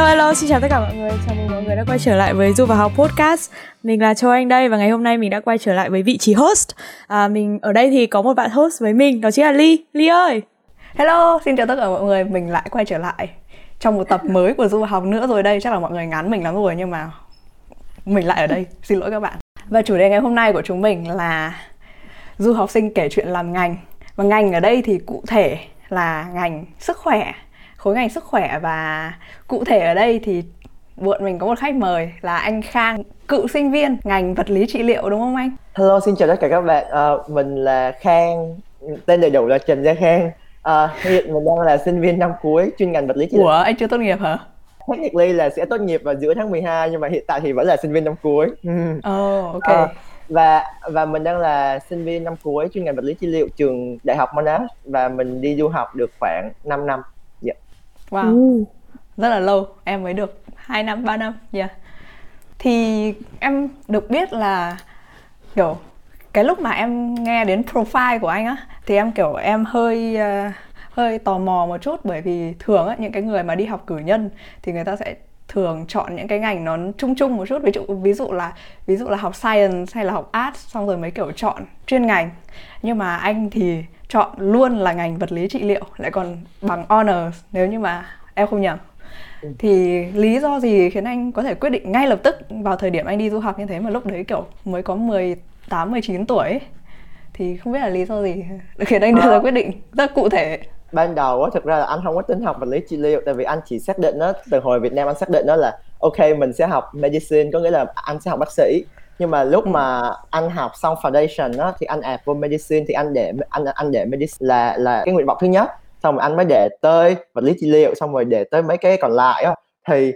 Hello hello, xin chào tất cả mọi người. Chào mừng mọi người đã quay trở lại với Du và Học Podcast. Mình là Châu Anh đây và ngày hôm nay mình đã quay trở lại với vị trí host. À, mình ở đây thì có một bạn host với mình, đó chính là Ly. Ly ơi. Hello, xin chào tất cả mọi người. Mình lại quay trở lại trong một tập mới của Du và Học nữa rồi đây. Chắc là mọi người ngán mình lắm rồi nhưng mà mình lại ở đây. Xin lỗi các bạn. Và chủ đề ngày hôm nay của chúng mình là du học sinh kể chuyện làm ngành. Và ngành ở đây thì cụ thể là ngành sức khỏe khối ngành sức khỏe và cụ thể ở đây thì bọn mình có một khách mời là anh Khang, cựu sinh viên ngành vật lý trị liệu đúng không anh? Hello, xin chào tất cả các bạn. Uh, mình là Khang, tên đầy đủ là Trần Gia Khang. Uh, hiện mình đang là sinh viên năm cuối chuyên ngành vật lý trị liệu. Ủa, anh chưa tốt nghiệp hả? Technically là sẽ tốt nghiệp vào giữa tháng 12 nhưng mà hiện tại thì vẫn là sinh viên năm cuối. Oh, ok. Uh, và và mình đang là sinh viên năm cuối chuyên ngành vật lý trị liệu trường Đại học Monash và mình đi du học được khoảng 5 năm. Wow. Uh. Rất là lâu, em mới được 2 năm, 3 năm. Yeah. Thì em được biết là kiểu cái lúc mà em nghe đến profile của anh á thì em kiểu em hơi uh, hơi tò mò một chút bởi vì thường á những cái người mà đi học cử nhân thì người ta sẽ thường chọn những cái ngành nó chung chung một chút ví dụ ví dụ là ví dụ là học science hay là học art xong rồi mới kiểu chọn chuyên ngành nhưng mà anh thì chọn luôn là ngành vật lý trị liệu lại còn bằng honors nếu như mà em không nhầm ừ. thì lý do gì khiến anh có thể quyết định ngay lập tức vào thời điểm anh đi du học như thế mà lúc đấy kiểu mới có 18 19 tuổi ấy. thì không biết là lý do gì khiến anh đưa ra ờ. quyết định rất cụ thể ban đầu á thực ra là anh không có tính học vật lý trị liệu tại vì anh chỉ xác định nó từ hồi Việt Nam anh xác định nó là ok mình sẽ học medicine có nghĩa là anh sẽ học bác sĩ. Nhưng mà lúc ừ. mà anh học xong foundation đó thì anh add vô medicine thì anh để anh anh để medicine là là cái nguyện vọng thứ nhất. Xong rồi anh mới để tới vật lý trị liệu xong rồi để tới mấy cái còn lại á. Thì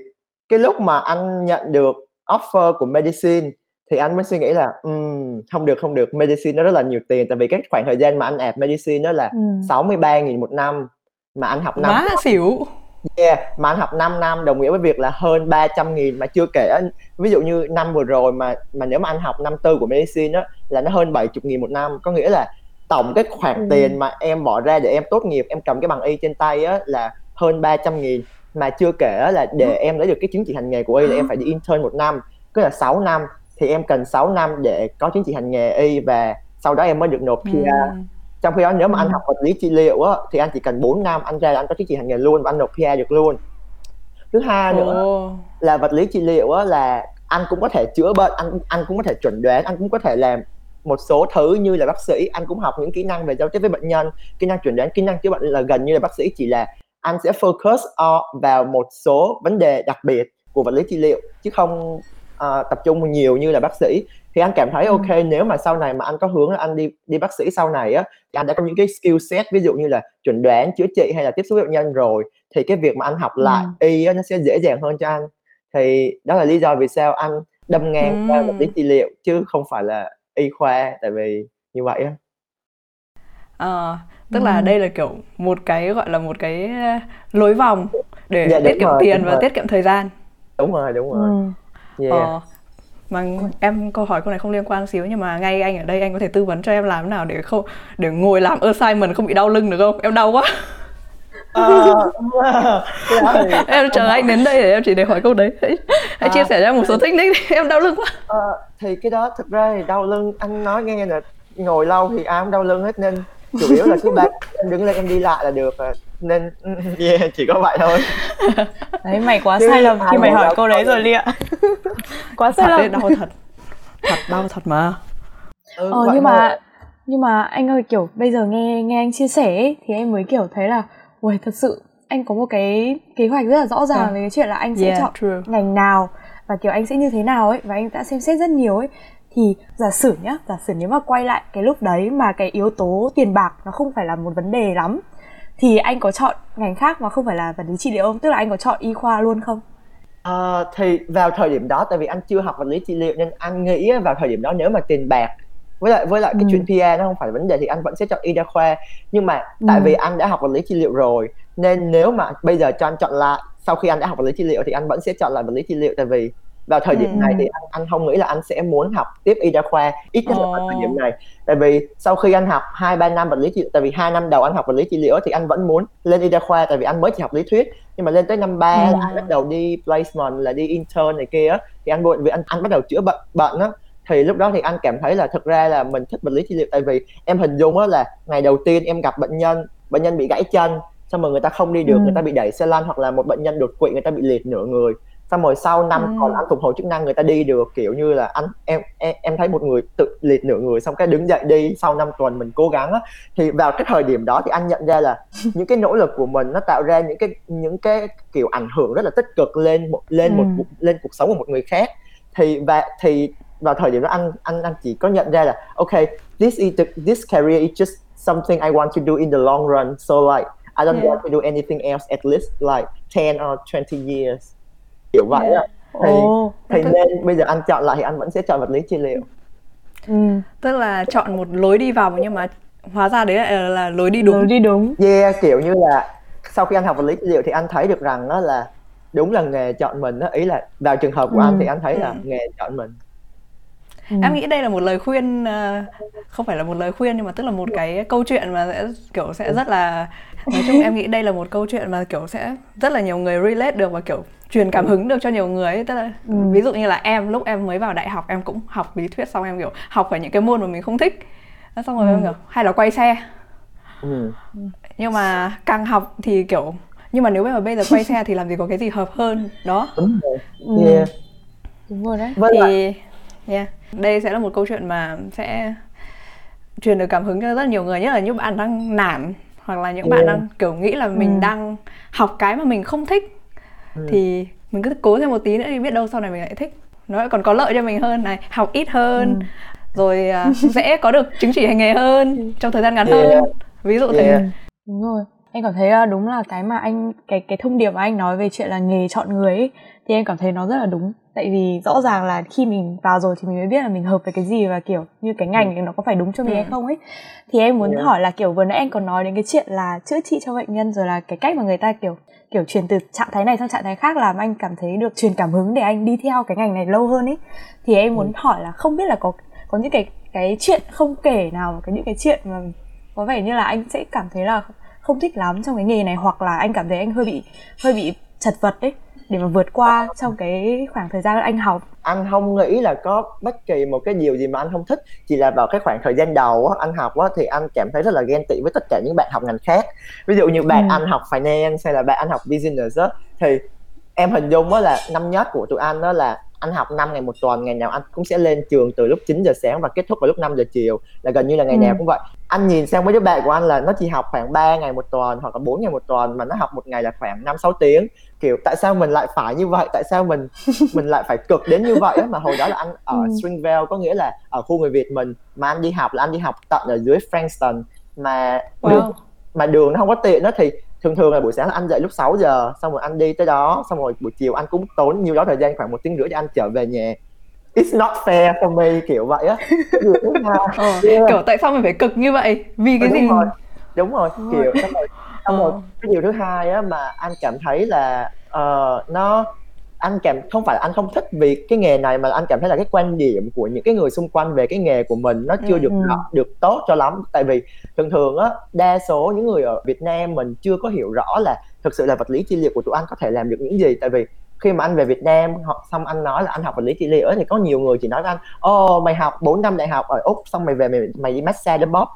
cái lúc mà anh nhận được offer của medicine thì anh mới suy nghĩ là um, không được không được medicine nó rất là nhiều tiền. Tại vì cái khoảng thời gian mà anh add medicine đó là ừ. 63 nghìn một năm mà anh học năm xỉu. Yeah, mà anh học 5 năm đồng nghĩa với việc là hơn 300 nghìn mà chưa kể ví dụ như năm vừa rồi mà mà nếu mà anh học năm tư của medicine đó là nó hơn 70 nghìn một năm. Có nghĩa là tổng cái khoản tiền mà em bỏ ra để em tốt nghiệp em cầm cái bằng y trên tay á là hơn 300 nghìn. Mà chưa kể là để ừ. em lấy được cái chứng chỉ hành nghề của y là em phải đi intern một năm tức là 6 năm thì em cần 6 năm để có chứng chỉ hành nghề y và sau đó em mới được nộp PR ừ. Trong khi đó nếu mà anh ừ. học vật lý trị liệu á thì anh chỉ cần 4 năm anh ra là anh có chứng chỉ hành nghề luôn và anh nộp PR được luôn. Thứ hai nữa là vật lý trị liệu á là anh cũng có thể chữa bệnh anh anh cũng có thể chuẩn đoán anh cũng có thể làm một số thứ như là bác sĩ anh cũng học những kỹ năng về giao tiếp với bệnh nhân kỹ năng chuẩn đoán kỹ năng chữa bệnh là gần như là bác sĩ chỉ là anh sẽ focus vào một số vấn đề đặc biệt của vật lý trị liệu chứ không uh, tập trung nhiều như là bác sĩ thì anh cảm thấy ok ừ. nếu mà sau này mà anh có hướng là anh đi đi bác sĩ sau này á thì anh đã có những cái skill set ví dụ như là chuẩn đoán chữa trị hay là tiếp xúc với bệnh nhân rồi thì cái việc mà anh học lại ừ. y á, nó sẽ dễ dàng hơn cho anh thì đó là lý do vì sao anh đâm ngang qua ừ. vật lý trị liệu chứ không phải là y khoa tại vì như vậy á à, tức ừ. là đây là kiểu một cái gọi là một cái lối vòng để dạ, tiết kiệm rồi, tiền và rồi. tiết kiệm thời gian đúng rồi đúng rồi ừ. Yeah. ờ, mà em câu hỏi câu này không liên quan xíu nhưng mà ngay anh ở đây anh có thể tư vấn cho em làm thế nào để không để ngồi làm assignment không bị đau lưng được không? Em đau quá. À, em chờ anh đến đây để em chỉ để hỏi câu đấy. Hãy, hãy à, chia sẻ cho em một số technique đi. Em đau lưng quá. À, thì cái đó thực ra thì đau lưng anh nói nghe là ngồi lâu thì ai cũng đau lưng hết nên chủ yếu là cứ bạn em đứng lên em đi lại là được nên yeah, chỉ có vậy thôi. Đấy mày quá Chứ sai lầm khi mày hỏi câu đấy rồi lia. Quá sai lầm. đau thật. Thật đau thật mà. Ừ, ờ, nhưng mà nhưng mà anh ơi kiểu bây giờ nghe nghe anh chia sẻ ấy, thì em mới kiểu thấy là ui thật sự anh có một cái kế hoạch rất là rõ ràng yeah. về cái chuyện là anh sẽ yeah, chọn true. ngành nào và kiểu anh sẽ như thế nào ấy và anh đã xem xét rất nhiều ấy. Thì giả sử nhá giả sử nếu mà quay lại cái lúc đấy mà cái yếu tố tiền bạc nó không phải là một vấn đề lắm thì anh có chọn ngành khác mà không phải là vật lý trị liệu không tức là anh có chọn y khoa luôn không à, thì vào thời điểm đó tại vì anh chưa học vật lý trị liệu nên anh nghĩ vào thời điểm đó nếu mà tiền bạc với lại với lại cái ừ. chuyện PR nó không phải vấn đề thì anh vẫn sẽ chọn y đa khoa nhưng mà tại ừ. vì anh đã học vật lý trị liệu rồi nên nếu mà bây giờ cho anh chọn lại sau khi anh đã học vật lý trị liệu thì anh vẫn sẽ chọn lại vật lý trị liệu tại vì vào thời điểm ừ. này thì anh anh không nghĩ là anh sẽ muốn học tiếp y đa khoa ít nhất là vào thời điểm này tại vì sau khi anh học hai ba năm vật lý trị liệu tại vì hai năm đầu anh học vật lý trị liệu thì anh vẫn muốn lên y đa khoa tại vì anh mới chỉ học lý thuyết nhưng mà lên tới năm ba ừ. anh bắt đầu đi placement là đi intern này kia thì anh vì anh anh bắt đầu chữa bệnh bệnh á thì lúc đó thì anh cảm thấy là thực ra là mình thích vật lý trị liệu tại vì em hình dung á là ngày đầu tiên em gặp bệnh nhân bệnh nhân bị gãy chân xong rồi người ta không đi được ừ. người ta bị đẩy xe lăn hoặc là một bệnh nhân đột quỵ người ta bị liệt nửa người xong rồi sau năm ừ. còn anh phục hồi chức năng người ta đi được kiểu như là anh em em, em thấy một người tự liệt nửa người xong cái đứng dậy đi sau 5 tuần mình cố gắng á thì vào cái thời điểm đó thì anh nhận ra là những cái nỗ lực của mình nó tạo ra những cái những cái kiểu ảnh hưởng rất là tích cực lên một lên ừ. một lên cuộc sống của một người khác thì và thì vào thời điểm đó anh anh anh chỉ có nhận ra là okay this is the, this career is just something I want to do in the long run so like I don't yeah. want to do anything else at least like 10 or 20 years kiểu vậy yeah. thì oh, thì nên bây giờ anh chọn lại thì anh vẫn sẽ chọn vật lý trị liệu ừ. tức là chọn một lối đi vào nhưng mà hóa ra đấy là, là lối đi đúng lối đi đúng yeah kiểu như là sau khi anh học vật lý trị liệu thì anh thấy được rằng đó là đúng là nghề chọn mình đó ý là vào trường hợp của ừ. anh thì anh thấy là ừ. nghề chọn mình Ừ. em nghĩ đây là một lời khuyên ờ, không phải là một lời khuyên nhưng mà tức là một cái câu chuyện mà sẽ kiểu sẽ rất là nói chung em nghĩ đây là một câu chuyện mà kiểu sẽ rất là nhiều người relate được và kiểu truyền cảm hứng được cho nhiều người ấy. tức là ừ. ví dụ như là em lúc em mới vào đại học em cũng học lý thuyết xong em kiểu học phải những cái môn mà mình không thích xong rồi ừ. em kiểu hay là quay xe ừ. nhưng mà càng học thì kiểu nhưng mà nếu mà bây giờ quay xe thì làm gì có cái gì hợp hơn đó đúng rồi ừ. yeah. đúng rồi đấy thì lại. yeah đây sẽ là một câu chuyện mà sẽ truyền được cảm hứng cho rất nhiều người nhất là những bạn đang nản hoặc là những bạn đang kiểu nghĩ là mình ừ. đang học cái mà mình không thích ừ. thì mình cứ cố thêm một tí nữa thì biết đâu sau này mình lại thích nó còn có lợi cho mình hơn này học ít hơn ừ. rồi uh, sẽ có được chứng chỉ hành nghề hơn trong thời gian ngắn yeah. hơn ví dụ yeah. thế đúng rồi em cảm thấy uh, đúng là cái mà anh cái cái thông điệp mà anh nói về chuyện là nghề chọn người ấy, thì em cảm thấy nó rất là đúng tại vì rõ ràng là khi mình vào rồi thì mình mới biết là mình hợp với cái gì và kiểu như cái ngành ừ. nó có phải đúng cho mình ừ. hay không ấy thì em muốn hỏi là kiểu vừa nãy anh còn nói đến cái chuyện là chữa trị cho bệnh nhân rồi là cái cách mà người ta kiểu kiểu chuyển từ trạng thái này sang trạng thái khác làm anh cảm thấy được truyền cảm hứng để anh đi theo cái ngành này lâu hơn ấy thì em muốn ừ. hỏi là không biết là có có những cái cái chuyện không kể nào cái những cái chuyện mà có vẻ như là anh sẽ cảm thấy là không thích lắm trong cái nghề này hoặc là anh cảm thấy anh hơi bị hơi bị chật vật đấy để mà vượt qua trong cái khoảng thời gian anh học? Anh không nghĩ là có bất kỳ một cái điều gì mà anh không thích. Chỉ là vào cái khoảng thời gian đầu á, anh học á, thì anh cảm thấy rất là ghen tị với tất cả những bạn học ngành khác. Ví dụ như bạn ừ. anh học finance hay là bạn anh học business á, thì em hình dung á là năm nhất của tụi anh đó là anh học 5 ngày một tuần ngày nào anh cũng sẽ lên trường từ lúc 9 giờ sáng và kết thúc vào lúc 5 giờ chiều là gần như là ngày ừ. nào cũng vậy anh nhìn sang mấy đứa bạn của anh là nó chỉ học khoảng 3 ngày một tuần hoặc là 4 ngày một tuần mà nó học một ngày là khoảng 5 6 tiếng kiểu tại sao mình lại phải như vậy tại sao mình mình lại phải cực đến như vậy mà hồi đó là anh ở ừ. Springvale có nghĩa là ở khu người Việt mình mà anh đi học là anh đi học tận ở dưới Frankston mà wow. đường mà đường nó không có tiện đó thì thường thường là buổi sáng là anh dậy lúc 6 giờ xong rồi anh đi tới đó xong rồi buổi chiều anh cũng tốn nhiều đó thời gian khoảng một tiếng rưỡi cho anh trở về nhà. It's not fair for me kiểu vậy á. Ờ, yeah. kiểu tại sao mình phải cực như vậy? Vì cái đúng gì? rồi. đúng rồi đúng kiểu xong rồi, xong rồi cái điều thứ hai á mà anh cảm thấy là uh, nó anh cảm không phải là anh không thích vì cái nghề này mà anh cảm thấy là cái quan điểm của những cái người xung quanh về cái nghề của mình nó chưa ừ. được ừ. được tốt cho lắm tại vì thường thường á đa số những người ở Việt Nam mình chưa có hiểu rõ là thực sự là vật lý trị liệu của tụi anh có thể làm được những gì tại vì khi mà anh về Việt Nam học xong anh nói là anh học vật lý trị liệu thì có nhiều người chỉ nói với anh ô oh, mày học 4 năm đại học ở úc xong mày về mày mày đi massage đấm bóp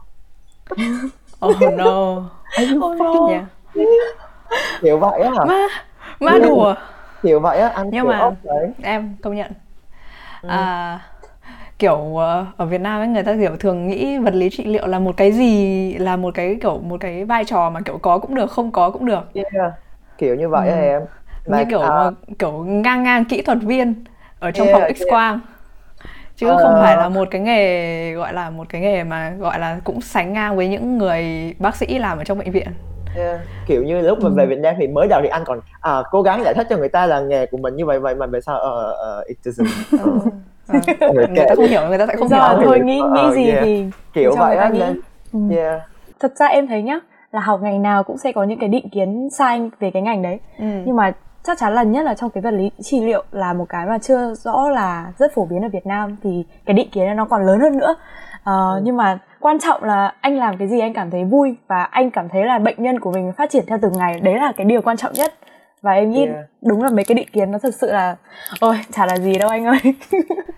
oh no oh yeah. kiểu vậy á ma ma đùa kiểu vậy á anh nhưng mà okay. em công nhận ừ. à, kiểu ờ, ở Việt Nam ấy người ta kiểu thường nghĩ vật lý trị liệu là một cái gì là một cái kiểu một cái vai trò mà kiểu có cũng được không có cũng được yeah. kiểu như vậy ừ. em mà, như kiểu à... kiểu ngang ngang kỹ thuật viên ở trong yeah, phòng X quang chứ uh... không phải là một cái nghề gọi là một cái nghề mà gọi là cũng sánh ngang với những người bác sĩ làm ở trong bệnh viện yeah. kiểu như lúc mà về ừ. Việt Nam thì mới đầu thì anh còn à, cố gắng giải thích cho người ta là nghề của mình như vậy vậy mà về sau ờ uh, uh, it doesn't uh. À, người, ta không hiểu người ta sẽ không hiểu thôi nghĩ nghĩ uh, gì yeah. thì kiểu vậy á nên ừ. yeah. thật ra em thấy nhá là học ngành nào cũng sẽ có những cái định kiến sai về cái ngành đấy ừ. nhưng mà chắc chắn là nhất là trong cái vật lý trị liệu là một cái mà chưa rõ là rất phổ biến ở Việt Nam thì cái định kiến nó còn lớn hơn nữa uh, ừ. nhưng mà quan trọng là anh làm cái gì anh cảm thấy vui và anh cảm thấy là bệnh nhân của mình phát triển theo từng ngày. Đấy là cái điều quan trọng nhất. Và em nghĩ yeah. đúng là mấy cái định kiến nó thực sự là ôi chả là gì đâu anh ơi.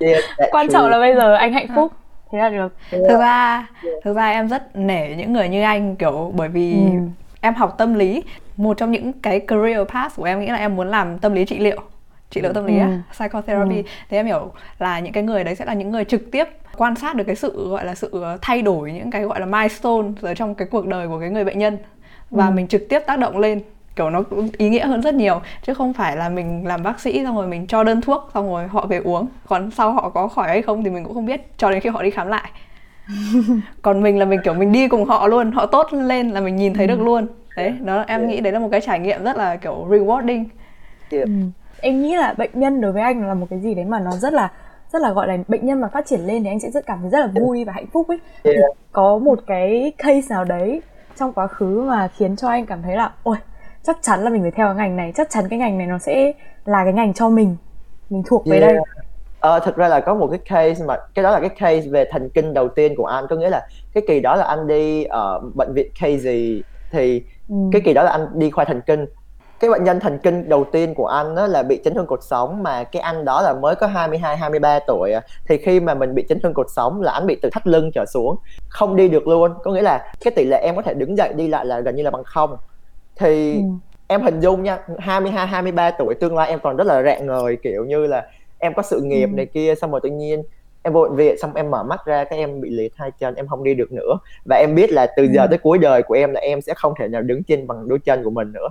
Yeah, quan trọng là bây giờ anh hạnh phúc. Thế là được. Thực ra thực ra em rất nể những người như anh kiểu bởi vì ừ. em học tâm lý. Một trong những cái career path của em nghĩ là em muốn làm tâm lý trị liệu trị liệu tâm lý ừ. á psychotherapy. Ừ. thì em hiểu là những cái người đấy sẽ là những người trực tiếp quan sát được cái sự gọi là sự thay đổi những cái gọi là milestone ở trong cái cuộc đời của cái người bệnh nhân. Và ừ. mình trực tiếp tác động lên kiểu nó cũng ý nghĩa hơn rất nhiều. Chứ không phải là mình làm bác sĩ xong rồi mình cho đơn thuốc xong rồi họ về uống. Còn sau họ có khỏi hay không thì mình cũng không biết cho đến khi họ đi khám lại. Còn mình là mình kiểu mình đi cùng họ luôn. Họ tốt lên là mình nhìn thấy được ừ. luôn. Đấy nó em nghĩ đấy là một cái trải nghiệm rất là kiểu rewarding. Yeah. ừ. em nghĩ là bệnh nhân đối với anh là một cái gì đấy mà nó rất là rất là gọi là bệnh nhân mà phát triển lên thì anh sẽ rất cảm thấy rất là vui và hạnh phúc ấy. Yeah. thì có một cái case nào đấy trong quá khứ mà khiến cho anh cảm thấy là ôi chắc chắn là mình phải theo cái ngành này chắc chắn cái ngành này nó sẽ là cái ngành cho mình mình thuộc về đây. Ờ, thực ra là có một cái case mà cái đó là cái case về thần kinh đầu tiên của anh. Có nghĩa là cái kỳ đó là anh đi ở uh, bệnh viện Casey thì ừ. cái kỳ đó là anh đi khoa thần kinh cái bệnh nhân thần kinh đầu tiên của anh đó là bị chấn thương cột sống mà cái anh đó là mới có 22 23 tuổi thì khi mà mình bị chấn thương cột sống là anh bị từ thắt lưng trở xuống không đi được luôn có nghĩa là cái tỷ lệ em có thể đứng dậy đi lại là gần như là bằng không thì ừ. em hình dung nha 22 23 tuổi tương lai em còn rất là rạng ngời kiểu như là em có sự nghiệp ừ. này kia xong rồi tự nhiên em vô bệnh viện xong em mở mắt ra các em bị liệt hai chân em không đi được nữa và em biết là từ giờ ừ. tới cuối đời của em là em sẽ không thể nào đứng trên bằng đôi chân của mình nữa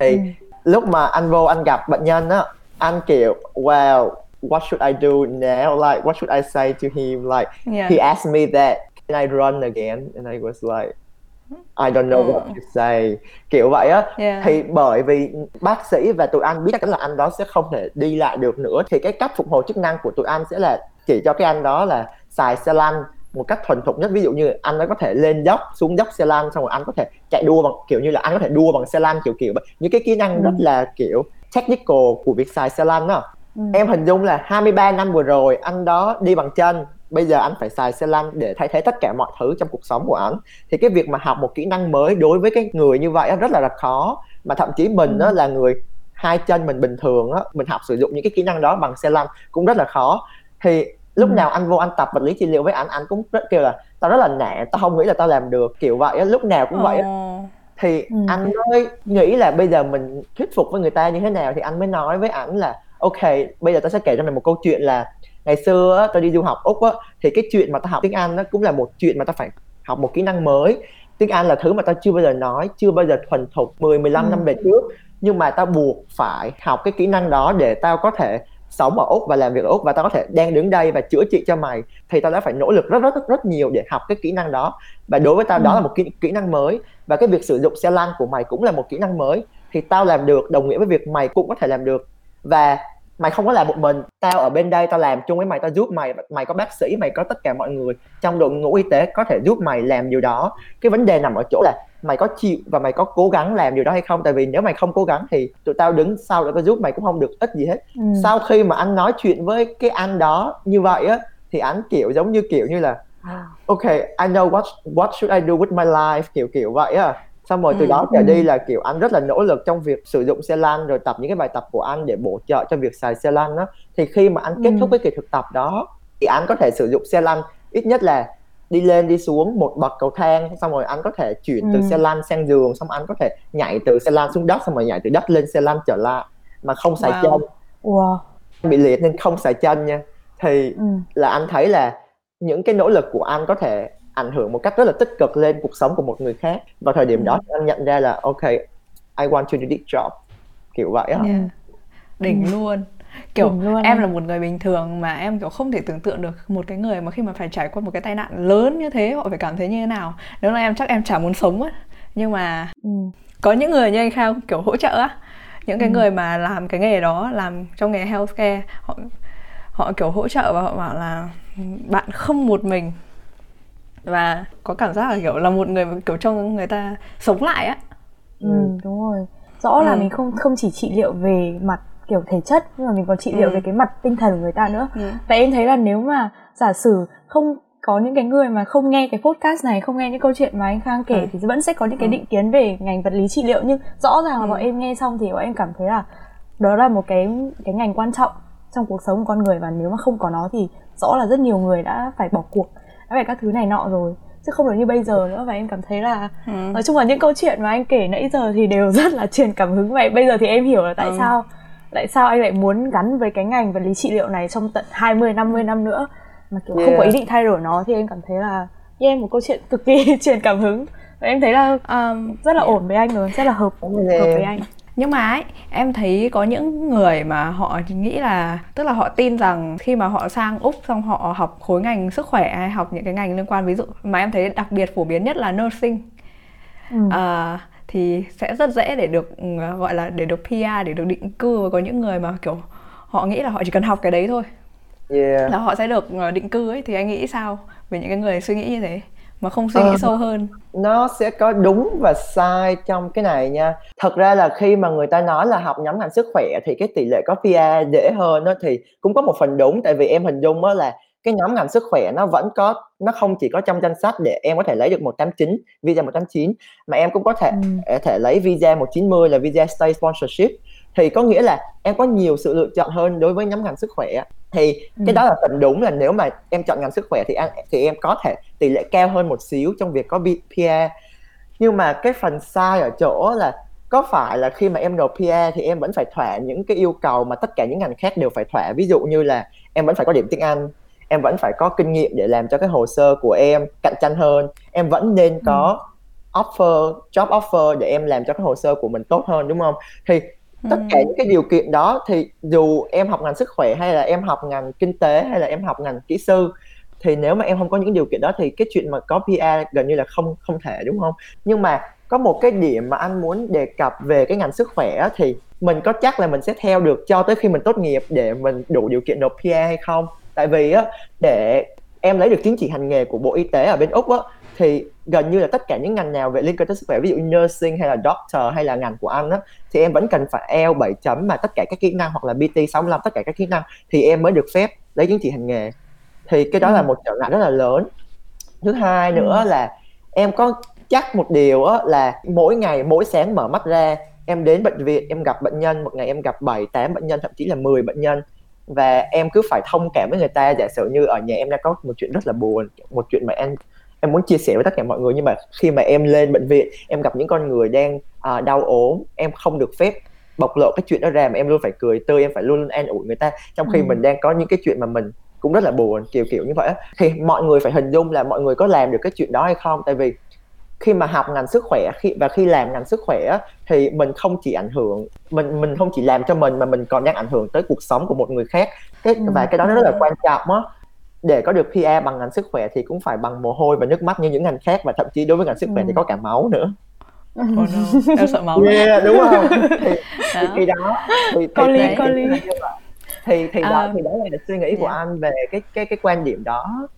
thì ừ. lúc mà anh vô anh gặp bệnh nhân á anh kiểu wow what should I do now? Like what should I say to him? Like yeah. he asked me that can I run again and I was like I don't know what to say. Kiểu vậy á. Yeah. thì bởi vì bác sĩ và tụi anh biết chắc là anh đó sẽ không thể đi lại được nữa. Thì cái cách phục hồi chức năng của tụi anh sẽ là chỉ cho cái anh đó là xài xe lăn một cách thuần thục nhất. Ví dụ như anh ấy có thể lên dốc xuống dốc xe lăn xong rồi anh có thể chạy đua bằng kiểu như là anh có thể đua bằng xe lăn kiểu kiểu những cái kỹ năng ừ. rất là kiểu technical của việc xài xe lăn đó ừ. em hình dung là 23 năm vừa rồi anh đó đi bằng chân. Bây giờ anh phải xài xe lăn để thay thế tất cả mọi thứ trong cuộc sống của anh thì cái việc mà học một kỹ năng mới đối với cái người như vậy rất là, là khó. Mà thậm chí mình đó ừ. là người hai chân mình bình thường á mình học sử dụng những cái kỹ năng đó bằng xe lăn cũng rất là khó. Thì lúc ừ. nào anh vô anh tập vật lý trị liệu với anh anh cũng rất kêu là tao rất là nản tao không nghĩ là tao làm được kiểu vậy á lúc nào cũng ờ. vậy á thì ừ. anh mới nghĩ là bây giờ mình thuyết phục với người ta như thế nào thì anh mới nói với ảnh là ok bây giờ tao sẽ kể cho mày một câu chuyện là ngày xưa á, tao đi du học úc á, thì cái chuyện mà tao học tiếng anh nó cũng là một chuyện mà tao phải học một kỹ năng mới tiếng anh là thứ mà tao chưa bao giờ nói chưa bao giờ thuần thục 10 15 ừ. năm về trước nhưng mà tao buộc phải học cái kỹ năng đó để tao có thể sống ở úc và làm việc ở úc và tao có thể đang đứng đây và chữa trị cho mày thì tao đã phải nỗ lực rất rất rất, rất nhiều để học cái kỹ năng đó. Và đối với tao ừ. đó là một kỹ, kỹ năng mới. Và cái việc sử dụng xe lăn của mày cũng là một kỹ năng mới. Thì tao làm được đồng nghĩa với việc mày cũng có thể làm được. Và mày không có làm một mình. Tao ở bên đây tao làm chung với mày tao giúp mày. Mày có bác sĩ mày có tất cả mọi người. Trong đội ngũ y tế có thể giúp mày làm điều đó. Cái vấn đề nằm ở chỗ là mày có chịu và mày có cố gắng làm điều đó hay không? Tại vì nếu mày không cố gắng thì tụi tao đứng sau để tao giúp mày cũng không được ít gì hết. Ừ. sau khi mà anh nói chuyện với cái anh đó như vậy á thì anh kiểu giống như kiểu như là ok I know what what should I do with my life? Kiểu kiểu vậy á. Xong rồi từ ừ. đó trở đi là kiểu anh rất là nỗ lực trong việc sử dụng xe lăn rồi tập những cái bài tập của anh để bổ trợ cho việc xài xe lăn đó thì khi mà anh kết thúc ừ. cái kỳ thực tập đó thì anh có thể sử dụng xe lăn ít nhất là đi lên đi xuống một bậc cầu thang xong rồi anh có thể chuyển ừ. từ xe lăn sang giường xong anh có thể nhảy từ xe lăn xuống đất xong rồi nhảy từ đất lên xe lăn trở lại mà không xài wow. chân wow. bị liệt nên không xài chân nha thì ừ. là anh thấy là những cái nỗ lực của anh có thể ảnh hưởng một cách rất là tích cực lên cuộc sống của một người khác vào thời điểm ừ. đó anh nhận ra là ok I want to do this job kiểu vậy á yeah. đỉnh ừ. luôn kiểu luôn. em là một người bình thường mà em kiểu không thể tưởng tượng được một cái người mà khi mà phải trải qua một cái tai nạn lớn như thế họ phải cảm thấy như thế nào nếu là em chắc em chả muốn sống á nhưng mà ừ. có những người như anh khao kiểu hỗ trợ á những cái ừ. người mà làm cái nghề đó làm trong nghề healthcare họ họ kiểu hỗ trợ và họ bảo là bạn không một mình và có cảm giác là kiểu là một người kiểu cho người ta sống lại á ừ, ừ đúng rồi rõ ừ. là mình không không chỉ trị liệu về mặt kiểu thể chất nhưng mà mình còn trị liệu ừ. về cái mặt tinh thần của người ta nữa ừ. và em thấy là nếu mà giả sử không có những cái người mà không nghe cái podcast này không nghe những câu chuyện mà anh Khang kể ừ. thì vẫn sẽ có những cái ừ. định kiến về ngành vật lý trị liệu nhưng rõ ràng là ừ. bọn em nghe xong thì bọn em cảm thấy là đó là một cái cái ngành quan trọng trong cuộc sống của con người và nếu mà không có nó thì rõ là rất nhiều người đã phải bỏ cuộc đã phải các thứ này nọ rồi chứ không được như bây giờ nữa và em cảm thấy là ừ. nói chung là những câu chuyện mà anh kể nãy giờ thì đều rất là truyền cảm hứng vậy bây giờ thì em hiểu là tại ừ. sao tại sao anh lại muốn gắn với cái ngành vật lý trị liệu này trong tận 20 50 năm nữa mà kiểu yeah. không có ý định thay đổi nó thì em cảm thấy là yeah, một câu chuyện cực kỳ truyền cảm hứng và em thấy là um, rất là yeah. ổn với anh rồi rất là hợp hợp với anh nhưng mà ấy em thấy có những người mà họ nghĩ là tức là họ tin rằng khi mà họ sang úc xong họ học khối ngành sức khỏe hay học những cái ngành liên quan ví dụ mà em thấy đặc biệt phổ biến nhất là nursing ừ. à, thì sẽ rất dễ để được ừ, gọi là để được PR để được định cư. Và có những người mà kiểu họ nghĩ là họ chỉ cần học cái đấy thôi. Yeah. là họ sẽ được ờ, định cư ấy. Thì anh nghĩ sao về những cái người suy nghĩ như thế? Mà không suy nghĩ uh, sâu hơn. nó sẽ có đúng và sai trong cái này nha. Thật ra là khi mà người ta nói là học nhóm ngành sức khỏe thì cái tỷ lệ có PR dễ hơn đó thì cũng có một phần đúng. Tại vì em hình dung đó là cái nhóm ngành sức khỏe nó vẫn có nó không chỉ có trong danh sách để em có thể lấy được 189 visa 189 mà em cũng có thể ừ. thể lấy visa 190 là visa stay sponsorship. Thì có nghĩa là em có nhiều sự lựa chọn hơn đối với nhóm ngành sức khỏe thì ừ. cái đó là phần đúng là nếu mà em chọn ngành sức khỏe thì anh thì em có thể tỷ lệ cao hơn một xíu trong việc có PR nhưng mà cái phần sai ở chỗ là có phải là khi mà em nộp PR thì em vẫn phải thỏa những cái yêu cầu mà tất cả những ngành khác đều phải thỏa? Ví dụ như là em vẫn phải có điểm tiếng Anh em vẫn phải có kinh nghiệm để làm cho cái hồ sơ của em cạnh tranh hơn. Em vẫn nên có ừ. offer job offer để em làm cho cái hồ sơ của mình tốt hơn đúng không? Thì tất cả những cái điều kiện đó thì dù em học ngành sức khỏe hay là em học ngành kinh tế hay là em học ngành kỹ sư thì nếu mà em không có những điều kiện đó thì cái chuyện mà có PR gần như là không không thể đúng không? Nhưng mà có một cái điểm mà anh muốn đề cập về cái ngành sức khỏe thì mình có chắc là mình sẽ theo được cho tới khi mình tốt nghiệp để mình đủ điều kiện nộp PR hay không tại vì á để em lấy được chứng chỉ hành nghề của bộ y tế ở bên úc á thì gần như là tất cả những ngành nào về liên quan tới sức khỏe ví dụ nursing hay là doctor hay là ngành của anh á thì em vẫn cần phải eo 7 chấm mà tất cả các kỹ năng hoặc là BT 65 tất cả các kỹ năng thì em mới được phép lấy chứng chỉ hành nghề thì cái đó ừ. là một trở ngại rất là lớn thứ hai nữa ừ. là em có chắc một điều á là mỗi ngày mỗi sáng mở mắt ra em đến bệnh viện em gặp bệnh nhân một ngày em gặp 7, 8 bệnh nhân thậm chí là 10 bệnh nhân và em cứ phải thông cảm với người ta. Giả sử như ở nhà em đang có một chuyện rất là buồn một chuyện mà em em muốn chia sẻ với tất cả mọi người. Nhưng mà khi mà em lên bệnh viện em gặp những con người đang uh, đau ốm em không được phép bộc lộ cái chuyện đó ra mà em luôn phải cười tươi em phải luôn luôn an ủi người ta. Trong khi ừ. mình đang có những cái chuyện mà mình cũng rất là buồn kiểu kiểu như vậy thì mọi người phải hình dung là mọi người có làm được cái chuyện đó hay không? Tại vì khi mà học ngành sức khỏe khi và khi làm ngành sức khỏe thì mình không chỉ ảnh hưởng mình mình không chỉ làm cho mình mà mình còn đang ảnh hưởng tới cuộc sống của một người khác cái ừ. và cái đó nó rất là quan trọng á để có được PR bằng ngành sức khỏe thì cũng phải bằng mồ hôi và nước mắt như những ngành khác và thậm chí đối với ngành sức khỏe ừ. thì có cả máu nữa Oh no. em sợ máu yeah, đúng không thì, thì khi đó thì, có lý có lý thì thì đó uh, thì đó là suy nghĩ yeah. của dạ. anh về cái cái cái quan điểm đó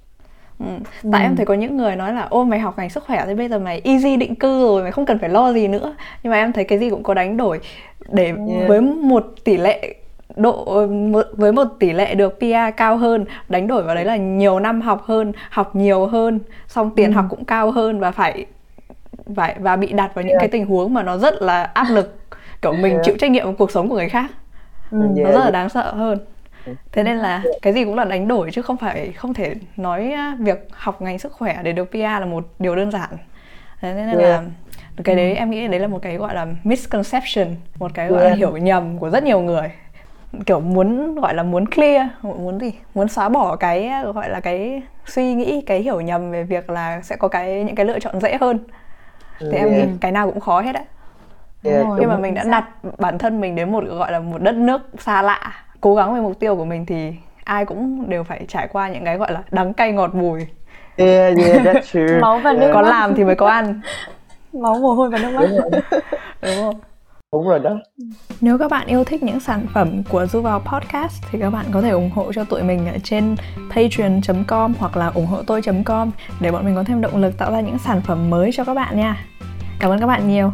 Ừ. Tại ừ. em thấy có những người nói là ô mày học ngành sức khỏe thì bây giờ mày easy định cư rồi mày không cần phải lo gì nữa nhưng mà em thấy cái gì cũng có đánh đổi để yeah. với một tỷ lệ độ với một tỷ lệ được PR cao hơn đánh đổi vào đấy là nhiều năm học hơn học nhiều hơn xong tiền ừ. học cũng cao hơn và phải phải và bị đặt vào những yeah. cái tình huống mà nó rất là áp lực kiểu mình yeah. chịu trách nhiệm cuộc sống của người khác ừ. nó rất là đáng sợ hơn thế nên là cái gì cũng là đánh đổi chứ không phải không thể nói việc học ngành sức khỏe để được PR là một điều đơn giản. Thế nên là cái đấy em nghĩ đấy là một cái gọi là misconception một cái gọi là hiểu nhầm của rất nhiều người. Kiểu muốn gọi là muốn clear muốn gì? Muốn xóa bỏ cái gọi là cái suy nghĩ cái hiểu nhầm về việc là sẽ có cái những cái lựa chọn dễ hơn. Thì yeah. em nghĩ cái nào cũng khó hết đấy yeah, khi mà mình đã đặt bản thân mình đến một gọi là một đất nước xa lạ cố gắng về mục tiêu của mình thì ai cũng đều phải trải qua những cái gọi là đắng cay ngọt bùi yeah, yeah, that's true. máu và nước yeah. có làm thì mới có ăn máu mồ hôi và nước mắt đúng không đúng rồi đó nếu các bạn yêu thích những sản phẩm của Du vào Podcast thì các bạn có thể ủng hộ cho tụi mình ở trên patreon.com hoặc là ủng hộ tôi.com để bọn mình có thêm động lực tạo ra những sản phẩm mới cho các bạn nha. Cảm ơn các bạn nhiều.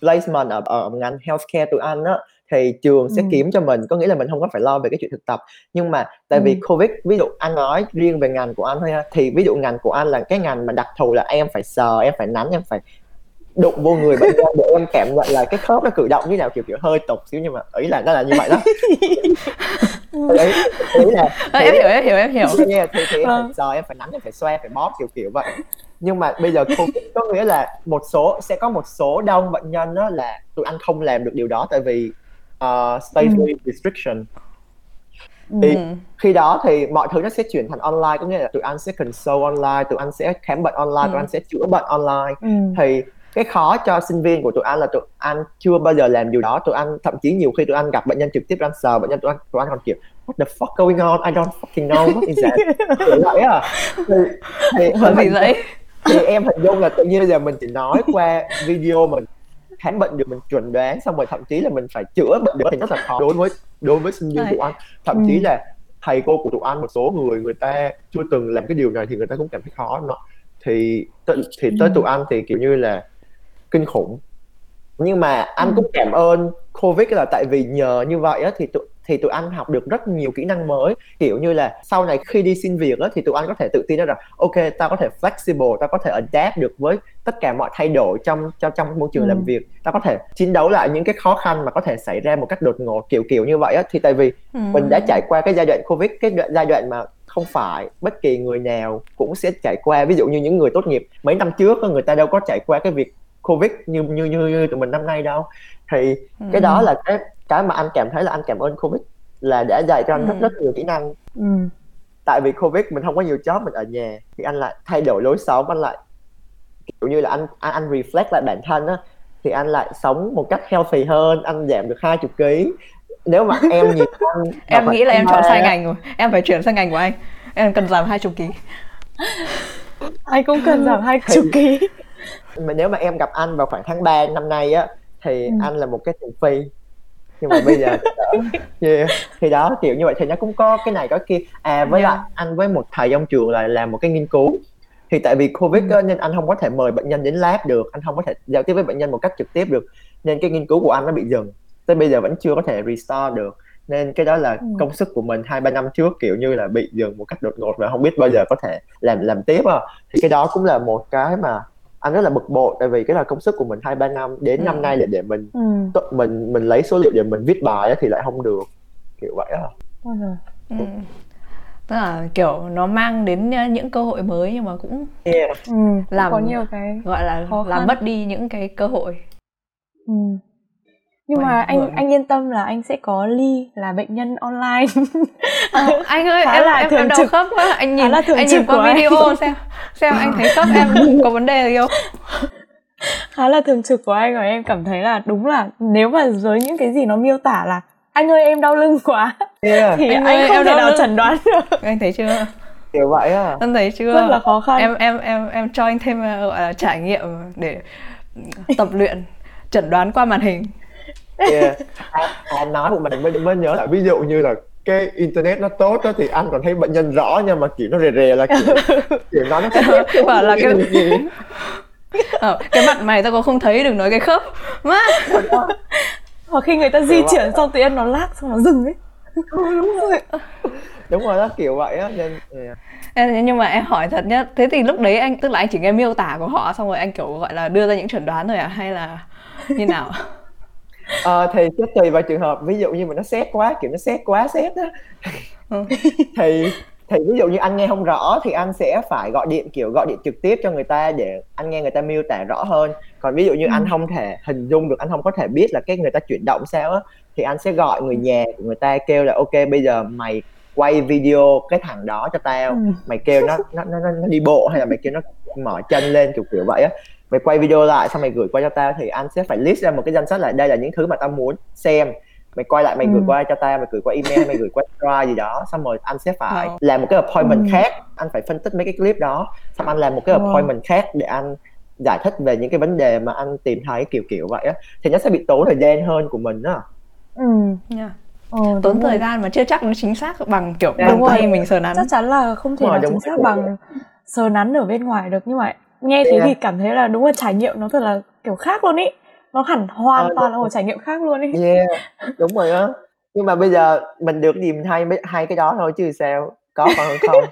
placement ở, ở ngành healthcare tụi anh á thì trường sẽ ừ. kiếm cho mình có nghĩa là mình không có phải lo về cái chuyện thực tập. Nhưng mà tại vì ừ. covid ví dụ anh nói riêng về ngành của anh thôi ha thì ví dụ ngành của anh là cái ngành mà đặc thù là em phải sờ em phải nắn em phải đụng vô người bệnh nhân để em cảm nhận là cái khớp nó cử động như nào kiểu kiểu hơi tục xíu nhưng mà ý là nó là như vậy đó. Ý, ý là thì, em hiểu em hiểu em hiểu. Thì, thì, thì em phải sờ em phải nắn em phải xoay phải bóp kiểu kiểu vậy. Nhưng mà bây giờ có nghĩa là một số sẽ có một số đông bệnh nhân đó là tụi anh không làm được điều đó tại vì uh, space ừ. restriction. Thì ừ. khi đó thì mọi thứ nó sẽ chuyển thành online có nghĩa là tụi anh sẽ consult online tụi anh sẽ khám bệnh online ừ. tụi anh sẽ chữa bệnh online. Ừ. thì cái khó cho sinh viên của tụi anh là tụi anh chưa bao giờ làm điều đó. Tụi anh thậm chí nhiều khi tụi anh gặp bệnh nhân trực tiếp tụi anh sờ bệnh nhân tụi anh tụi anh còn kiểu what the fuck going on? I don't fucking know. What is that? Kiểu vậy à thì, thì, thì, vậy. thì em hình dung là tự nhiên bây giờ mình chỉ nói qua video mình khám bệnh được mình chuẩn đoán xong rồi thậm chí là mình phải chữa bệnh được thì rất là khó. Đối với đối với sinh viên của anh thậm ừ. chí là thầy cô của tụi anh một số người người ta chưa từng làm cái điều này thì người ta cũng cảm thấy khó nó thì thì tới tụi anh thì kiểu như là kinh khủng. Nhưng mà anh cũng cảm ơn covid là tại vì nhờ như vậy á thì tụi thì tụi anh học được rất nhiều kỹ năng mới kiểu như là sau này khi đi xin việc á thì tụi anh có thể tự tin rằng ok tao có thể flexible tao có thể adapt được với tất cả mọi thay đổi trong trong trong môi trường ừ. làm việc tao có thể chiến đấu lại những cái khó khăn mà có thể xảy ra một cách đột ngột kiểu kiểu như vậy á thì tại vì ừ. mình đã trải qua cái giai đoạn covid cái giai đoạn mà không phải bất kỳ người nào cũng sẽ trải qua ví dụ như những người tốt nghiệp mấy năm trước người ta đâu có trải qua cái việc covid như như như, như tụi mình năm nay đâu thì ừ. cái đó là cái cái mà anh cảm thấy là anh cảm ơn covid là đã dạy cho anh ừ. rất rất nhiều kỹ năng. Ừ. tại vì covid mình không có nhiều job mình ở nhà thì anh lại thay đổi lối sống anh lại kiểu như là anh anh, anh reflect lại bản thân á thì anh lại sống một cách healthy hơn anh giảm được hai chục ký. Nếu mà em nhìn anh em nghĩ là em chọn sai ngành rồi. Em phải chuyển sang ngành của anh. Em cần giảm hai chục ký. Anh cũng cần giảm hai chục ký. Mà nếu mà em gặp anh vào khoảng tháng 3 năm nay á thì ừ. anh là một cái thằng phi nhưng mà bây giờ yeah. thì đó kiểu như vậy thì nó cũng có cái này có kia à với yeah. lại anh với một thầy trong trường là làm một cái nghiên cứu thì tại vì covid ừ. đó, nên anh không có thể mời bệnh nhân đến lab được anh không có thể giao tiếp với bệnh nhân một cách trực tiếp được nên cái nghiên cứu của anh nó bị dừng tới bây giờ vẫn chưa có thể restart được nên cái đó là ừ. công sức của mình hai ba năm trước kiểu như là bị dừng một cách đột ngột và không biết bao giờ có thể làm làm tiếp à thì cái đó cũng là một cái mà anh rất là bực bội tại vì cái là công sức của mình hai ba năm đến ừ. năm nay để để mình ừ. mình mình lấy số liệu để mình viết bài thì lại không được kiểu vậy à ừ. ừ. tức là kiểu nó mang đến những cơ hội mới nhưng mà cũng yeah. ừ, làm có nhiều cái gọi là làm mất đi những cái cơ hội ừ nhưng mà anh anh yên tâm là anh sẽ có ly là bệnh nhân online. À, anh ơi em là em, em đau khớp quá. Anh nhìn anh nhìn qua video anh. xem xem anh thấy khớp em có vấn đề gì không? Khá là thường trực của anh và em cảm thấy là đúng là nếu mà với những cái gì nó miêu tả là anh ơi em đau lưng quá yeah. thì anh, anh ơi, không thể nào chẩn đoán được. Anh thấy chưa? Kiểu vậy à anh thấy chưa? Rất là khó khăn. Em em em em cho anh thêm ờ, gọi là trải nghiệm để tập luyện chẩn đoán qua màn hình yeah. anh, anh nói một mình mới mới nhớ là ví dụ như là cái internet nó tốt đó, thì anh còn thấy bệnh nhân rõ nhưng mà kiểu nó rè rè là kiểu, kiểu nó nó bảo là cái gì. Ờ, cái mặt mày tao có không thấy đừng nói cái khớp. Má. Hoặc khi người ta di chuyển xong tự nhiên nó lag xong nó dừng ấy. Đúng rồi đúng rồi đó kiểu vậy á nên yeah. nhưng mà em hỏi thật nhá thế thì lúc đấy anh tức là anh chỉ nghe miêu tả của họ xong rồi anh kiểu gọi là đưa ra những chuẩn đoán thôi à hay là như nào ờ, thì sẽ tùy vào trường hợp ví dụ như mà nó xét quá kiểu nó xét quá xét á ừ. thì thì ví dụ như anh nghe không rõ thì anh sẽ phải gọi điện kiểu gọi điện trực tiếp cho người ta để anh nghe người ta miêu tả rõ hơn còn ví dụ như ừ. anh không thể hình dung được anh không có thể biết là cái người ta chuyển động sao á thì anh sẽ gọi người nhà của người ta kêu là ok bây giờ mày quay video cái thằng đó cho tao ừ. mày kêu nó nó nó nó đi bộ hay là mày kêu nó mở chân lên kiểu kiểu vậy á mày quay video lại xong mày gửi qua cho tao. Thì anh sẽ phải list ra một cái danh sách là đây là những thứ mà tao muốn xem. Mày quay lại mày ừ. gửi qua cho tao mày gửi qua email mày gửi qua drive gì đó. Xong rồi anh sẽ phải wow. làm một cái appointment ừ. khác. Anh phải phân tích mấy cái clip đó. Xong anh làm một cái appointment wow. khác để anh giải thích về những cái vấn đề mà anh tìm thấy kiểu kiểu vậy á. Thì nó sẽ bị tốn thời gian hơn của mình đó ừ. Yeah. Ờ, tốn thời gian mà chưa chắc nó chính xác bằng kiểu bằng tay mình sờ nắn. Chắc chắn là không thể nào chính xác bằng sờ nắn ở bên ngoài được. Nhưng mà nghe thế yeah. thì cảm thấy là đúng là trải nghiệm nó thật là kiểu khác luôn ý. Nó hẳn hoàn à, toàn là một trải nghiệm khác luôn đi yeah đúng rồi á. Nhưng mà bây giờ mình được gì mình hay hai cái đó thôi chứ sao? Có còn hơn không?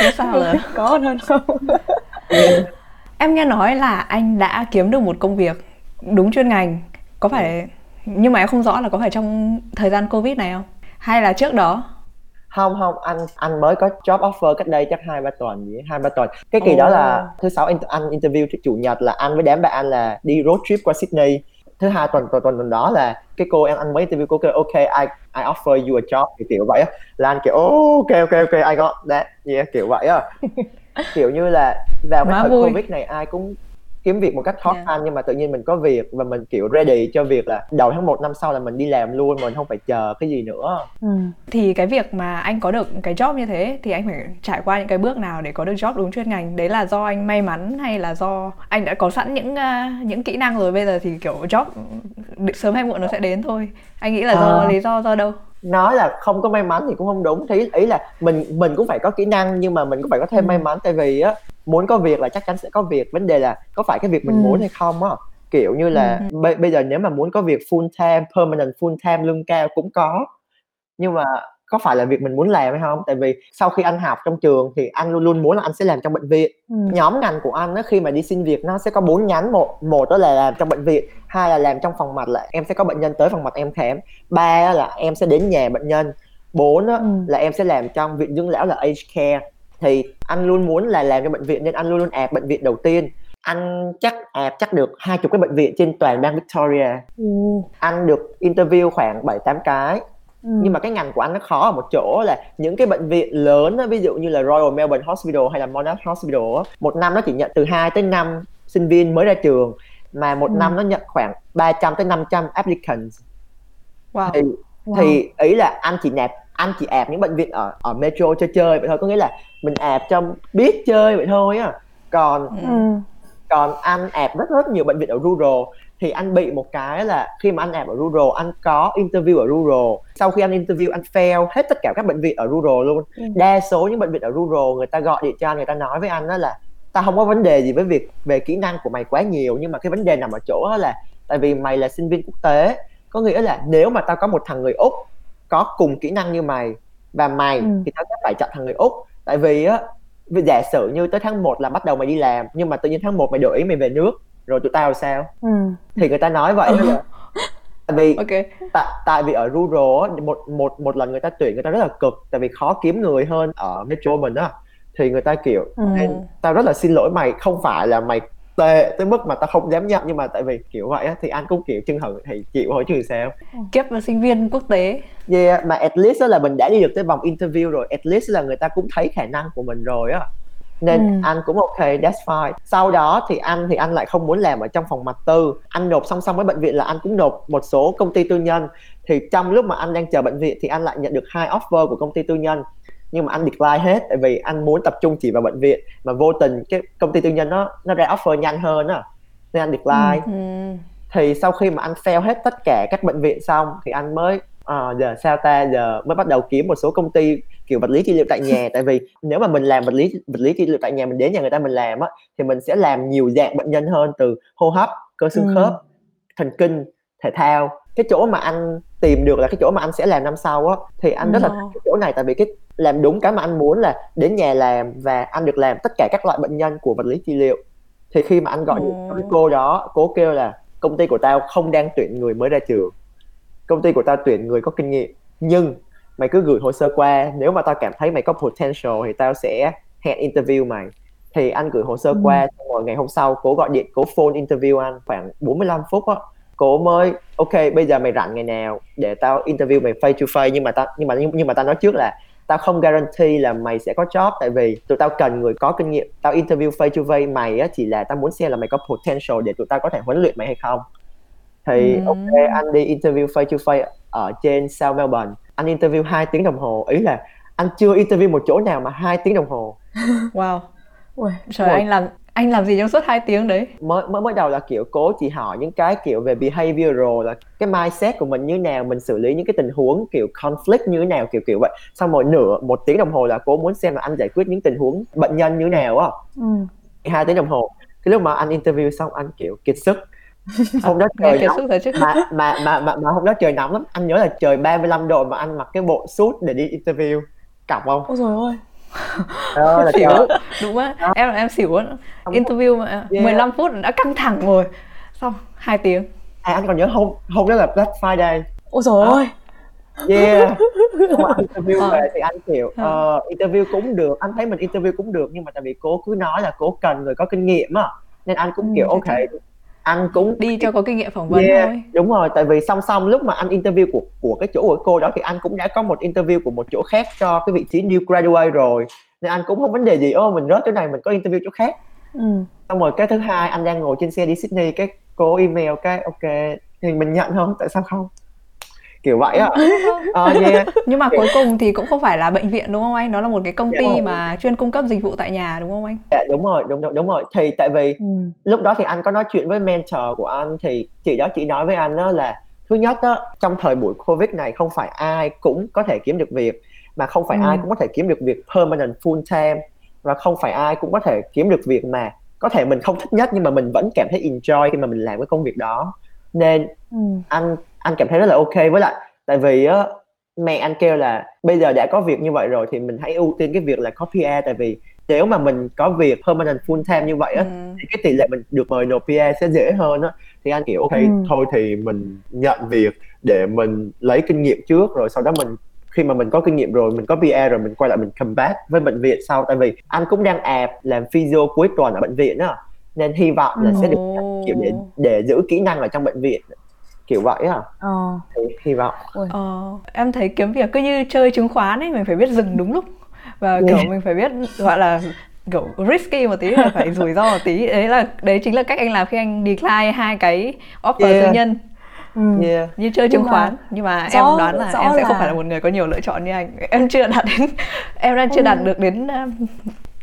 Thế sao là có còn hơn không? Yeah. em nghe nói là anh đã kiếm được một công việc đúng chuyên ngành. Có phải nhưng mà em không rõ là có phải trong thời gian covid này không? Hay là trước đó không không anh anh mới có job offer cách đây chắc hai ba tuần gì hai ba tuần. Cái kỳ oh. đó là thứ sáu anh, anh interview thứ chủ nhật là anh với đám bạn anh là đi road trip qua Sydney. Thứ hai tuần tuần tuần đó là cái cô em anh mới interview cô kêu ok I I offer you a job. Thì kiểu vậy á. Là anh kiểu oh, ok ok ok I got that. Yeah kiểu vậy á. Kiểu như là vào cái thời vui. covid này ai cũng kiếm việc một cách khó yeah. khăn nhưng mà tự nhiên mình có việc và mình kiểu ready cho việc là đầu tháng 1 năm sau là mình đi làm luôn mình không phải chờ cái gì nữa ừ. thì cái việc mà anh có được cái job như thế thì anh phải trải qua những cái bước nào để có được job đúng chuyên ngành đấy là do anh may mắn hay là do anh đã có sẵn những uh, những kỹ năng rồi bây giờ thì kiểu job sớm hay muộn nó sẽ đến thôi anh nghĩ là do à. lý do do đâu nói là không có may mắn thì cũng không đúng thì ý là mình mình cũng phải có kỹ năng nhưng mà mình cũng phải có thêm ừ. may mắn tại vì á muốn có việc là chắc chắn sẽ có việc vấn đề là có phải cái việc mình ừ. muốn hay không á kiểu như là ừ. b- bây giờ nếu mà muốn có việc full time permanent full time lương cao cũng có nhưng mà có phải là việc mình muốn làm hay không tại vì sau khi anh học trong trường thì anh luôn luôn muốn là anh sẽ làm trong bệnh viện ừ. nhóm ngành của anh á khi mà đi xin việc nó sẽ có bốn nhánh một một đó là làm trong bệnh viện hai là làm trong phòng mạch là em sẽ có bệnh nhân tới phòng mạch em khám ba là em sẽ đến nhà bệnh nhân bốn ừ. là em sẽ làm trong viện dưỡng lão là age care thì anh luôn muốn là làm cho bệnh viện nên anh luôn luôn ạp bệnh viện đầu tiên anh chắc ạp chắc được hai chục cái bệnh viện trên toàn bang Victoria ừ. anh được interview khoảng bảy tám cái ừ. nhưng mà cái ngành của anh nó khó ở một chỗ là những cái bệnh viện lớn đó, ví dụ như là Royal Melbourne Hospital hay là Monash Hospital một năm nó chỉ nhận từ 2 tới 5 sinh viên mới ra trường mà một ừ. năm nó nhận khoảng 300 tới 500 applicants wow. thì wow. thì ý là anh chỉ nạp anh chỉ ạp những bệnh viện ở ở metro chơi chơi vậy thôi có nghĩa là mình ạp cho biết chơi vậy thôi á còn ừ. còn anh ạp rất rất nhiều bệnh viện ở rural thì anh bị một cái là khi mà anh ạp ở rural anh có interview ở rural sau khi anh interview anh fail hết tất cả các bệnh viện ở rural luôn ừ. đa số những bệnh viện ở rural người ta gọi điện cho anh người ta nói với anh đó là ta không có vấn đề gì với việc về kỹ năng của mày quá nhiều nhưng mà cái vấn đề nằm ở chỗ là tại vì mày là sinh viên quốc tế có nghĩa là nếu mà tao có một thằng người úc có cùng kỹ năng như mày và mày ừ. thì tao sẽ phải chọn thằng người úc tại vì á giả sử như tới tháng 1 là bắt đầu mày đi làm nhưng mà tự nhiên tháng 1 mày đổi ý mày về nước rồi tụi tao sao ừ. thì người ta nói vậy ừ. tại vì okay. tại tại vì ở rural một một một lần người ta tuyển người ta rất là cực tại vì khó kiếm người hơn ở metro mình á thì người ta kiểu ừ. tao rất là xin lỗi mày không phải là mày tệ tới mức mà tao không dám nhận. Nhưng mà tại vì kiểu vậy á thì anh cũng kiểu chân hận thì chịu thôi chứ sao? Kiếp là sinh viên quốc tế. Yeah mà at least là mình đã đi được tới vòng interview rồi. At least là người ta cũng thấy khả năng của mình rồi á. Nên ừ. anh cũng ok that's fine. Sau đó thì anh thì anh lại không muốn làm ở trong phòng mặt tư. Anh nộp song song với bệnh viện là anh cũng nộp một số công ty tư nhân. Thì trong lúc mà anh đang chờ bệnh viện thì anh lại nhận được hai offer của công ty tư nhân nhưng mà anh decline hết tại vì anh muốn tập trung chỉ vào bệnh viện mà vô tình cái công ty tư nhân nó nó ra offer nhanh hơn á. Nên anh decline. Ừ. thì sau khi mà anh fail hết tất cả các bệnh viện xong thì anh mới à, giờ sao ta giờ mới bắt đầu kiếm một số công ty kiểu vật lý trị liệu tại nhà. Tại vì nếu mà mình làm vật lý vật lý trị liệu tại nhà mình đến nhà người ta mình làm á thì mình sẽ làm nhiều dạng bệnh nhân hơn từ hô hấp cơ xương ừ. khớp thần kinh thể thao. Cái chỗ mà anh tìm được là cái chỗ mà anh sẽ làm năm sau á thì anh rất là thích cái chỗ này. Tại vì cái làm đúng cái mà anh muốn là đến nhà làm và anh được làm tất cả các loại bệnh nhân của vật lý trị liệu. Thì khi mà anh gọi điện cho cô đó cô kêu là công ty của tao không đang tuyển người mới ra trường. Công ty của tao tuyển người có kinh nghiệm nhưng mày cứ gửi hồ sơ qua nếu mà tao cảm thấy mày có potential thì tao sẽ hẹn interview mày. Thì anh gửi hồ sơ ừ. qua rồi ngày hôm sau cố gọi điện cố phone interview anh khoảng 45 phút á. Cô mới ok bây giờ mày rảnh ngày nào để tao interview mày face to face. Nhưng mà tao nhưng mà nhưng mà tao nói trước là tao không guarantee là mày sẽ có job tại vì tụi tao cần người có kinh nghiệm. Tao interview face to face mày á chỉ là tao muốn xem là mày có potential để tụi tao có thể huấn luyện mày hay không. Thì mm. ok anh đi interview face to face ở trên South Melbourne. Anh interview 2 tiếng đồng hồ ý là anh chưa interview một chỗ nào mà hai tiếng đồng hồ. Wow. Ui, trời anh làm anh làm gì trong suốt 2 tiếng đấy? Mới mới mới đầu là kiểu cố chỉ hỏi những cái kiểu về behavioral là cái mindset của mình như nào mình xử lý những cái tình huống kiểu conflict như nào kiểu kiểu vậy. Sau mỗi nửa một tiếng đồng hồ là cố muốn xem là anh giải quyết những tình huống bệnh nhân như nào á. Ừ. hai tiếng đồng hồ. Cái lúc mà anh interview xong anh kiểu kiệt sức. Hôm đó trời nóng. mà, mà mà mà mà hôm đó trời nóng lắm. Anh nhớ là trời 35 độ mà anh mặc cái bộ suit để đi interview. Cọc không? Ôi rồi ôi đó là xỉu. đúng á em em xỉu á interview mà yeah. 15 phút đã căng thẳng rồi. Xong hai tiếng. À, anh còn nhớ hôm hôm đó là Black Friday. Ôi rồi ôi yeah. Mà interview ờ. về thì anh kiểu uh, interview cũng được. Anh thấy mình interview cũng được nhưng mà tại vì cô cứ nói là cô cần người có kinh nghiệm á nên anh cũng ừ, kiểu ok anh cũng đi cho có kinh nghiệm phỏng vấn yeah, thôi. đúng rồi tại vì song song lúc mà anh interview của của cái chỗ của cô đó thì anh cũng đã có một interview của một chỗ khác cho cái vị trí new graduate rồi. Nên anh cũng không vấn đề gì ô mình rớt chỗ này mình có interview chỗ khác. Ừ. xong rồi cái thứ hai anh đang ngồi trên xe đi Sydney cái cô email cái ok thì mình nhận không? Tại sao không kiểu vậy á ờ, yeah. nhưng mà cuối cùng thì cũng không phải là bệnh viện đúng không anh nó là một cái công ty mà chuyên cung cấp dịch vụ tại nhà đúng không anh dạ đúng rồi đúng đúng, đúng rồi thì tại vì ừ. lúc đó thì anh có nói chuyện với mentor của anh thì chị đó chị nói với anh đó là thứ nhất đó trong thời buổi covid này không phải ai cũng có thể kiếm được việc mà không phải ừ. ai cũng có thể kiếm được việc permanent full time và không phải ai cũng có thể kiếm được việc mà có thể mình không thích nhất nhưng mà mình vẫn cảm thấy enjoy khi mà mình làm cái công việc đó nên ừ. anh anh cảm thấy rất là ok với lại tại vì á mẹ anh kêu là bây giờ đã có việc như vậy rồi thì mình hãy ưu tiên cái việc là có PR tại vì nếu mà mình có việc permanent full time như vậy á ừ. thì cái tỷ lệ mình được mời nộp PR sẽ dễ hơn á thì anh kiểu ok ừ. thôi thì mình nhận việc để mình lấy kinh nghiệm trước rồi sau đó mình khi mà mình có kinh nghiệm rồi mình có PR rồi mình quay lại mình come back với bệnh viện sau tại vì anh cũng đang ạp làm physio cuối tuần ở bệnh viện á nên hy vọng là ừ. sẽ được kiểu để để giữ kỹ năng ở trong bệnh viện kiểu vậy à ờ. thì hy vọng. Ờ, em thấy kiếm việc cứ như chơi chứng khoán ấy mình phải biết dừng đúng lúc. Và kiểu mình phải biết gọi là kiểu risky một tí là phải rủi ro một tí. Đấy là đấy chính là cách anh làm khi anh decline hai cái offer yeah. tư nhân. Ừ. Yeah. như chơi chứng khoán. Nhưng mà rõ, em đoán là em sẽ là... không phải là một người có nhiều lựa chọn như anh. Em chưa đạt đến em đang chưa đạt được đến um,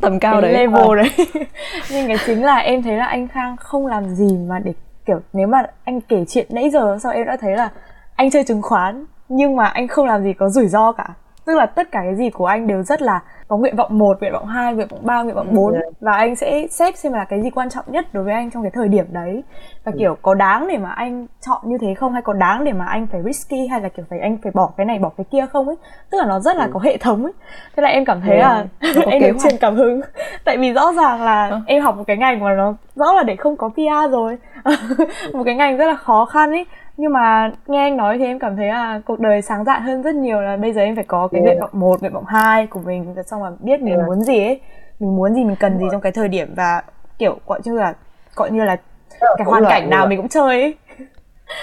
tầm cao cái đấy. level à. đấy. Nhưng cái chính là em thấy là anh Khang không làm gì mà để kiểu, nếu mà anh kể chuyện nãy giờ sau em đã thấy là anh chơi chứng khoán, nhưng mà anh không làm gì có rủi ro cả. Tức là tất cả cái gì của anh đều rất là có nguyện vọng 1, nguyện vọng 2, nguyện vọng 3, nguyện vọng 4 ừ, và anh sẽ xếp xem là cái gì quan trọng nhất đối với anh trong cái thời điểm đấy. Và ừ. kiểu có đáng để mà anh chọn như thế không? Hay có đáng để mà anh phải risky? Hay là kiểu phải anh phải bỏ cái này bỏ cái kia không ấy? Tức là nó rất là ừ. có hệ thống ấy. Thế là em cảm thấy ừ. là em được truyền cảm hứng. Tại vì rõ ràng là ừ. em học một cái ngành mà nó rõ là để không có PR rồi. Một cái ngành rất là khó khăn ấy. Nhưng mà nghe anh nói thì em cảm thấy là cuộc đời sáng dạ hơn rất nhiều là bây giờ em phải có cái yeah. nguyện vọng một nguyện vọng hai của mình xong mà biết mình yeah. muốn gì ấy mình muốn gì mình cần gì trong cái thời điểm và kiểu gọi như là gọi như là cái hoàn cảnh nào mình cũng chơi ấy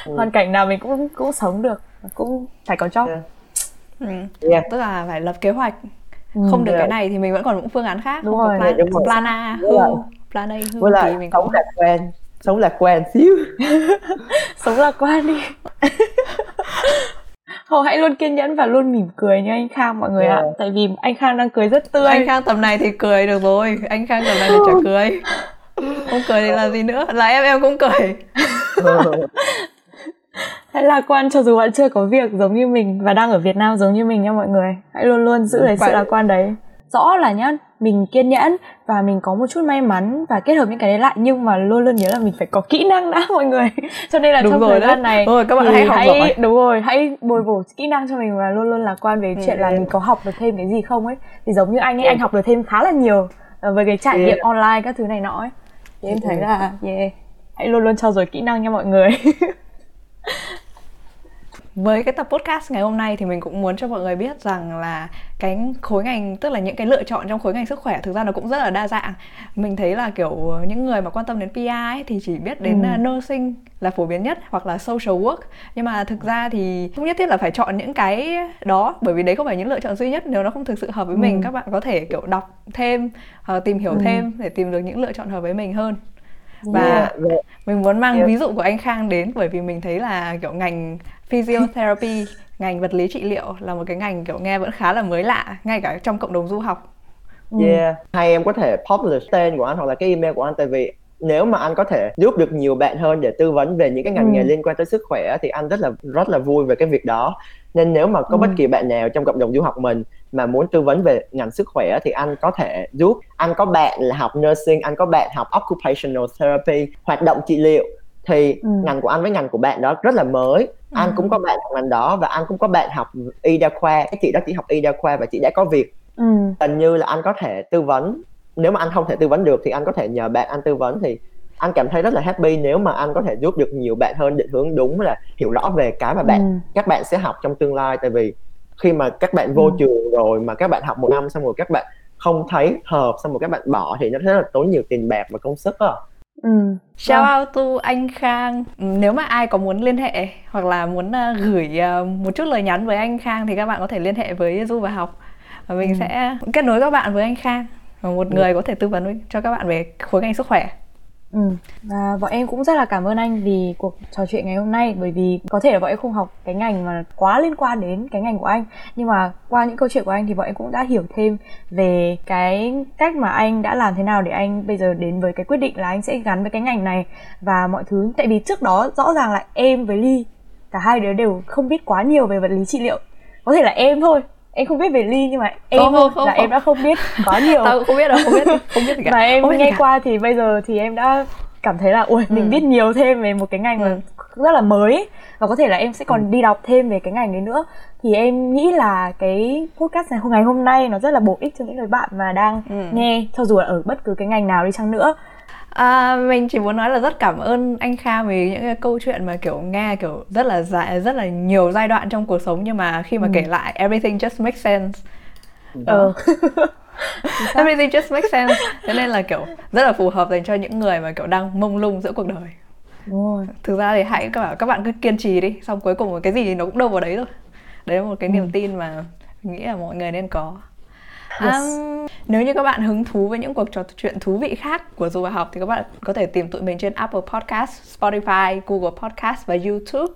ừ. hoàn cảnh nào mình cũng cũng sống được cũng phải có job yeah. Ừ. Yeah. tức là phải lập kế hoạch ừ. không được yeah. cái này thì mình vẫn còn những phương án khác đúng không rồi. có plan, đúng plan A hư plan A hư thì mình có lạc quan sống lạc quan xíu sống lạc quan đi Thôi hãy luôn kiên nhẫn và luôn mỉm cười nha anh Khang mọi người ạ. Yeah. Tại vì anh Khang đang cười rất tươi. Anh Khang tầm này thì cười được rồi. Anh Khang tầm này thì chả cười. Không cười thì là gì nữa. Là em em cũng cười. Hãy lạc quan cho dù bạn chưa có việc giống như mình Và đang ở Việt Nam giống như mình nha mọi người. Hãy luôn luôn giữ lấy sự lạc quan đấy. Rõ là nhá mình kiên nhẫn và mình có một chút may mắn và kết hợp những cái đấy lại. Nhưng mà luôn luôn nhớ là mình phải có kỹ năng đã mọi người. Cho nên là đúng trong thời gian này đúng rồi, các bạn hãy học hãy, giỏi. đúng rồi hãy bồi bổ kỹ năng cho mình và luôn luôn lạc quan về ừ. chuyện là mình có học được thêm cái gì không ấy. Thì giống như anh ấy ừ. anh học được thêm khá là nhiều ờ, với cái trải nghiệm online các thứ này nọ ấy. Thì em thấy là yeah hãy luôn luôn trau dồi kỹ năng nha mọi người với cái tập podcast ngày hôm nay thì mình cũng muốn cho mọi người biết rằng là cái khối ngành tức là những cái lựa chọn trong khối ngành sức khỏe thực ra nó cũng rất là đa dạng mình thấy là kiểu những người mà quan tâm đến PI ấy, thì chỉ biết đến ừ. nursing là phổ biến nhất hoặc là social work nhưng mà thực ra thì không nhất thiết là phải chọn những cái đó bởi vì đấy không phải những lựa chọn duy nhất nếu nó không thực sự hợp với ừ. mình các bạn có thể kiểu đọc thêm uh, tìm hiểu ừ. thêm để tìm được những lựa chọn hợp với mình hơn và yeah. mình muốn mang yeah. ví dụ của anh Khang đến bởi vì mình thấy là kiểu ngành physiotherapy ngành vật lý trị liệu là một cái ngành kiểu nghe vẫn khá là mới lạ ngay cả trong cộng đồng du học yeah hay em có thể publish tên của anh hoặc là cái email của anh tại vì nếu mà anh có thể giúp được nhiều bạn hơn để tư vấn về những cái ngành ừ. nghề liên quan tới sức khỏe thì anh rất là rất là vui về cái việc đó nên nếu mà có ừ. bất kỳ bạn nào trong cộng đồng du học mình mà muốn tư vấn về ngành sức khỏe thì anh có thể giúp anh có bạn là học nursing anh có bạn học occupational therapy hoạt động trị liệu thì ừ. ngành của anh với ngành của bạn đó rất là mới ừ. anh cũng có bạn học ngành đó và anh cũng có bạn học y đa khoa cái chị đó chỉ học y đa khoa và chị đã có việc ừ. như là anh có thể tư vấn nếu mà anh không thể tư vấn được thì anh có thể nhờ bạn anh tư vấn thì anh cảm thấy rất là happy nếu mà anh có thể giúp được nhiều bạn hơn định hướng đúng là hiểu rõ về cái mà bạn ừ. các bạn sẽ học trong tương lai tại vì khi mà các bạn vô ừ. trường rồi mà các bạn học một năm xong rồi các bạn không thấy hợp xong rồi các bạn bỏ thì nó rất là tốn nhiều tiền bạc và công sức á Ừ. Shout out to anh Khang. Ừ, nếu mà ai có muốn liên hệ hoặc là muốn uh, gửi uh, một chút lời nhắn với anh Khang thì các bạn có thể liên hệ với Du và học và mình ừ. sẽ kết nối các bạn với anh Khang và một ừ. người có thể tư vấn cho các bạn về khối ngành sức khỏe. Ừ. Và bọn em cũng rất là cảm ơn anh vì cuộc trò chuyện ngày hôm nay, bởi vì có thể là bọn em không học cái ngành mà quá liên quan đến cái ngành của anh. Nhưng mà qua những câu chuyện của anh thì bọn em cũng đã hiểu thêm về cái cách mà anh đã làm thế nào để anh bây giờ đến với cái quyết định là anh sẽ gắn với cái ngành này. Và mọi thứ, tại vì trước đó rõ ràng là em với Ly, cả hai đứa đều không biết quá nhiều về vật lý trị liệu. Có thể là em thôi em không biết về ly nhưng mà em không, không, không, là không. em đã không biết quá nhiều tao không biết đâu không biết không biết gì cả và em nghe qua thì bây giờ thì em đã cảm thấy là ui mình ừ. biết nhiều thêm về một cái ngành ừ. mà rất là mới và có thể là em sẽ còn ừ. đi đọc thêm về cái ngành đấy nữa thì em nghĩ là cái podcast này ngày hôm nay nó rất là bổ ích cho những người bạn mà đang ừ. nghe cho dù là ở bất cứ cái ngành nào đi chăng nữa À, mình chỉ muốn nói là rất cảm ơn anh Kha vì những cái câu chuyện mà kiểu nghe kiểu rất là dài rất là nhiều giai đoạn trong cuộc sống nhưng mà khi mà ừ. kể lại everything just makes sense. Ờ. everything just makes sense. Thế nên là kiểu rất là phù hợp dành cho những người mà kiểu đang mông lung giữa cuộc đời. Đúng Thực ra thì hãy các bạn các bạn cứ kiên trì đi, xong cuối cùng cái gì nó cũng đâu vào đấy thôi. Đấy là một cái niềm ừ. tin mà mình nghĩ là mọi người nên có. Yes. Um, nếu như các bạn hứng thú với những cuộc trò chuyện thú vị khác của Du và học thì các bạn có thể tìm tụi mình trên Apple Podcast, Spotify, Google Podcast và YouTube.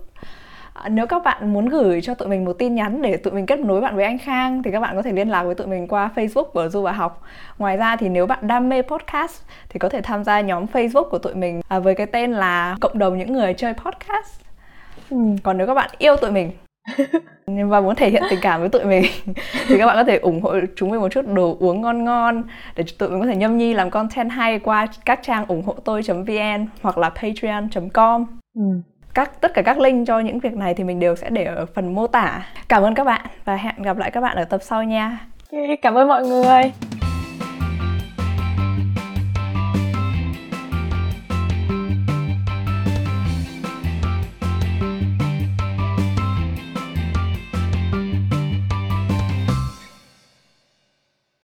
À, nếu các bạn muốn gửi cho tụi mình một tin nhắn để tụi mình kết nối bạn với anh Khang thì các bạn có thể liên lạc với tụi mình qua Facebook của Du và Học. Ngoài ra thì nếu bạn đam mê podcast thì có thể tham gia nhóm Facebook của tụi mình à, với cái tên là Cộng đồng những người chơi podcast. Ừ. Còn nếu các bạn yêu tụi mình và muốn thể hiện tình cảm với tụi mình thì các bạn có thể ủng hộ chúng mình một chút đồ uống ngon ngon để tụi mình có thể nhâm nhi làm content hay qua các trang ủng hộ tôi.vn hoặc là patreon.com ừ. các tất cả các link cho những việc này thì mình đều sẽ để ở phần mô tả. Cảm ơn các bạn và hẹn gặp lại các bạn ở tập sau nha. Cảm ơn mọi người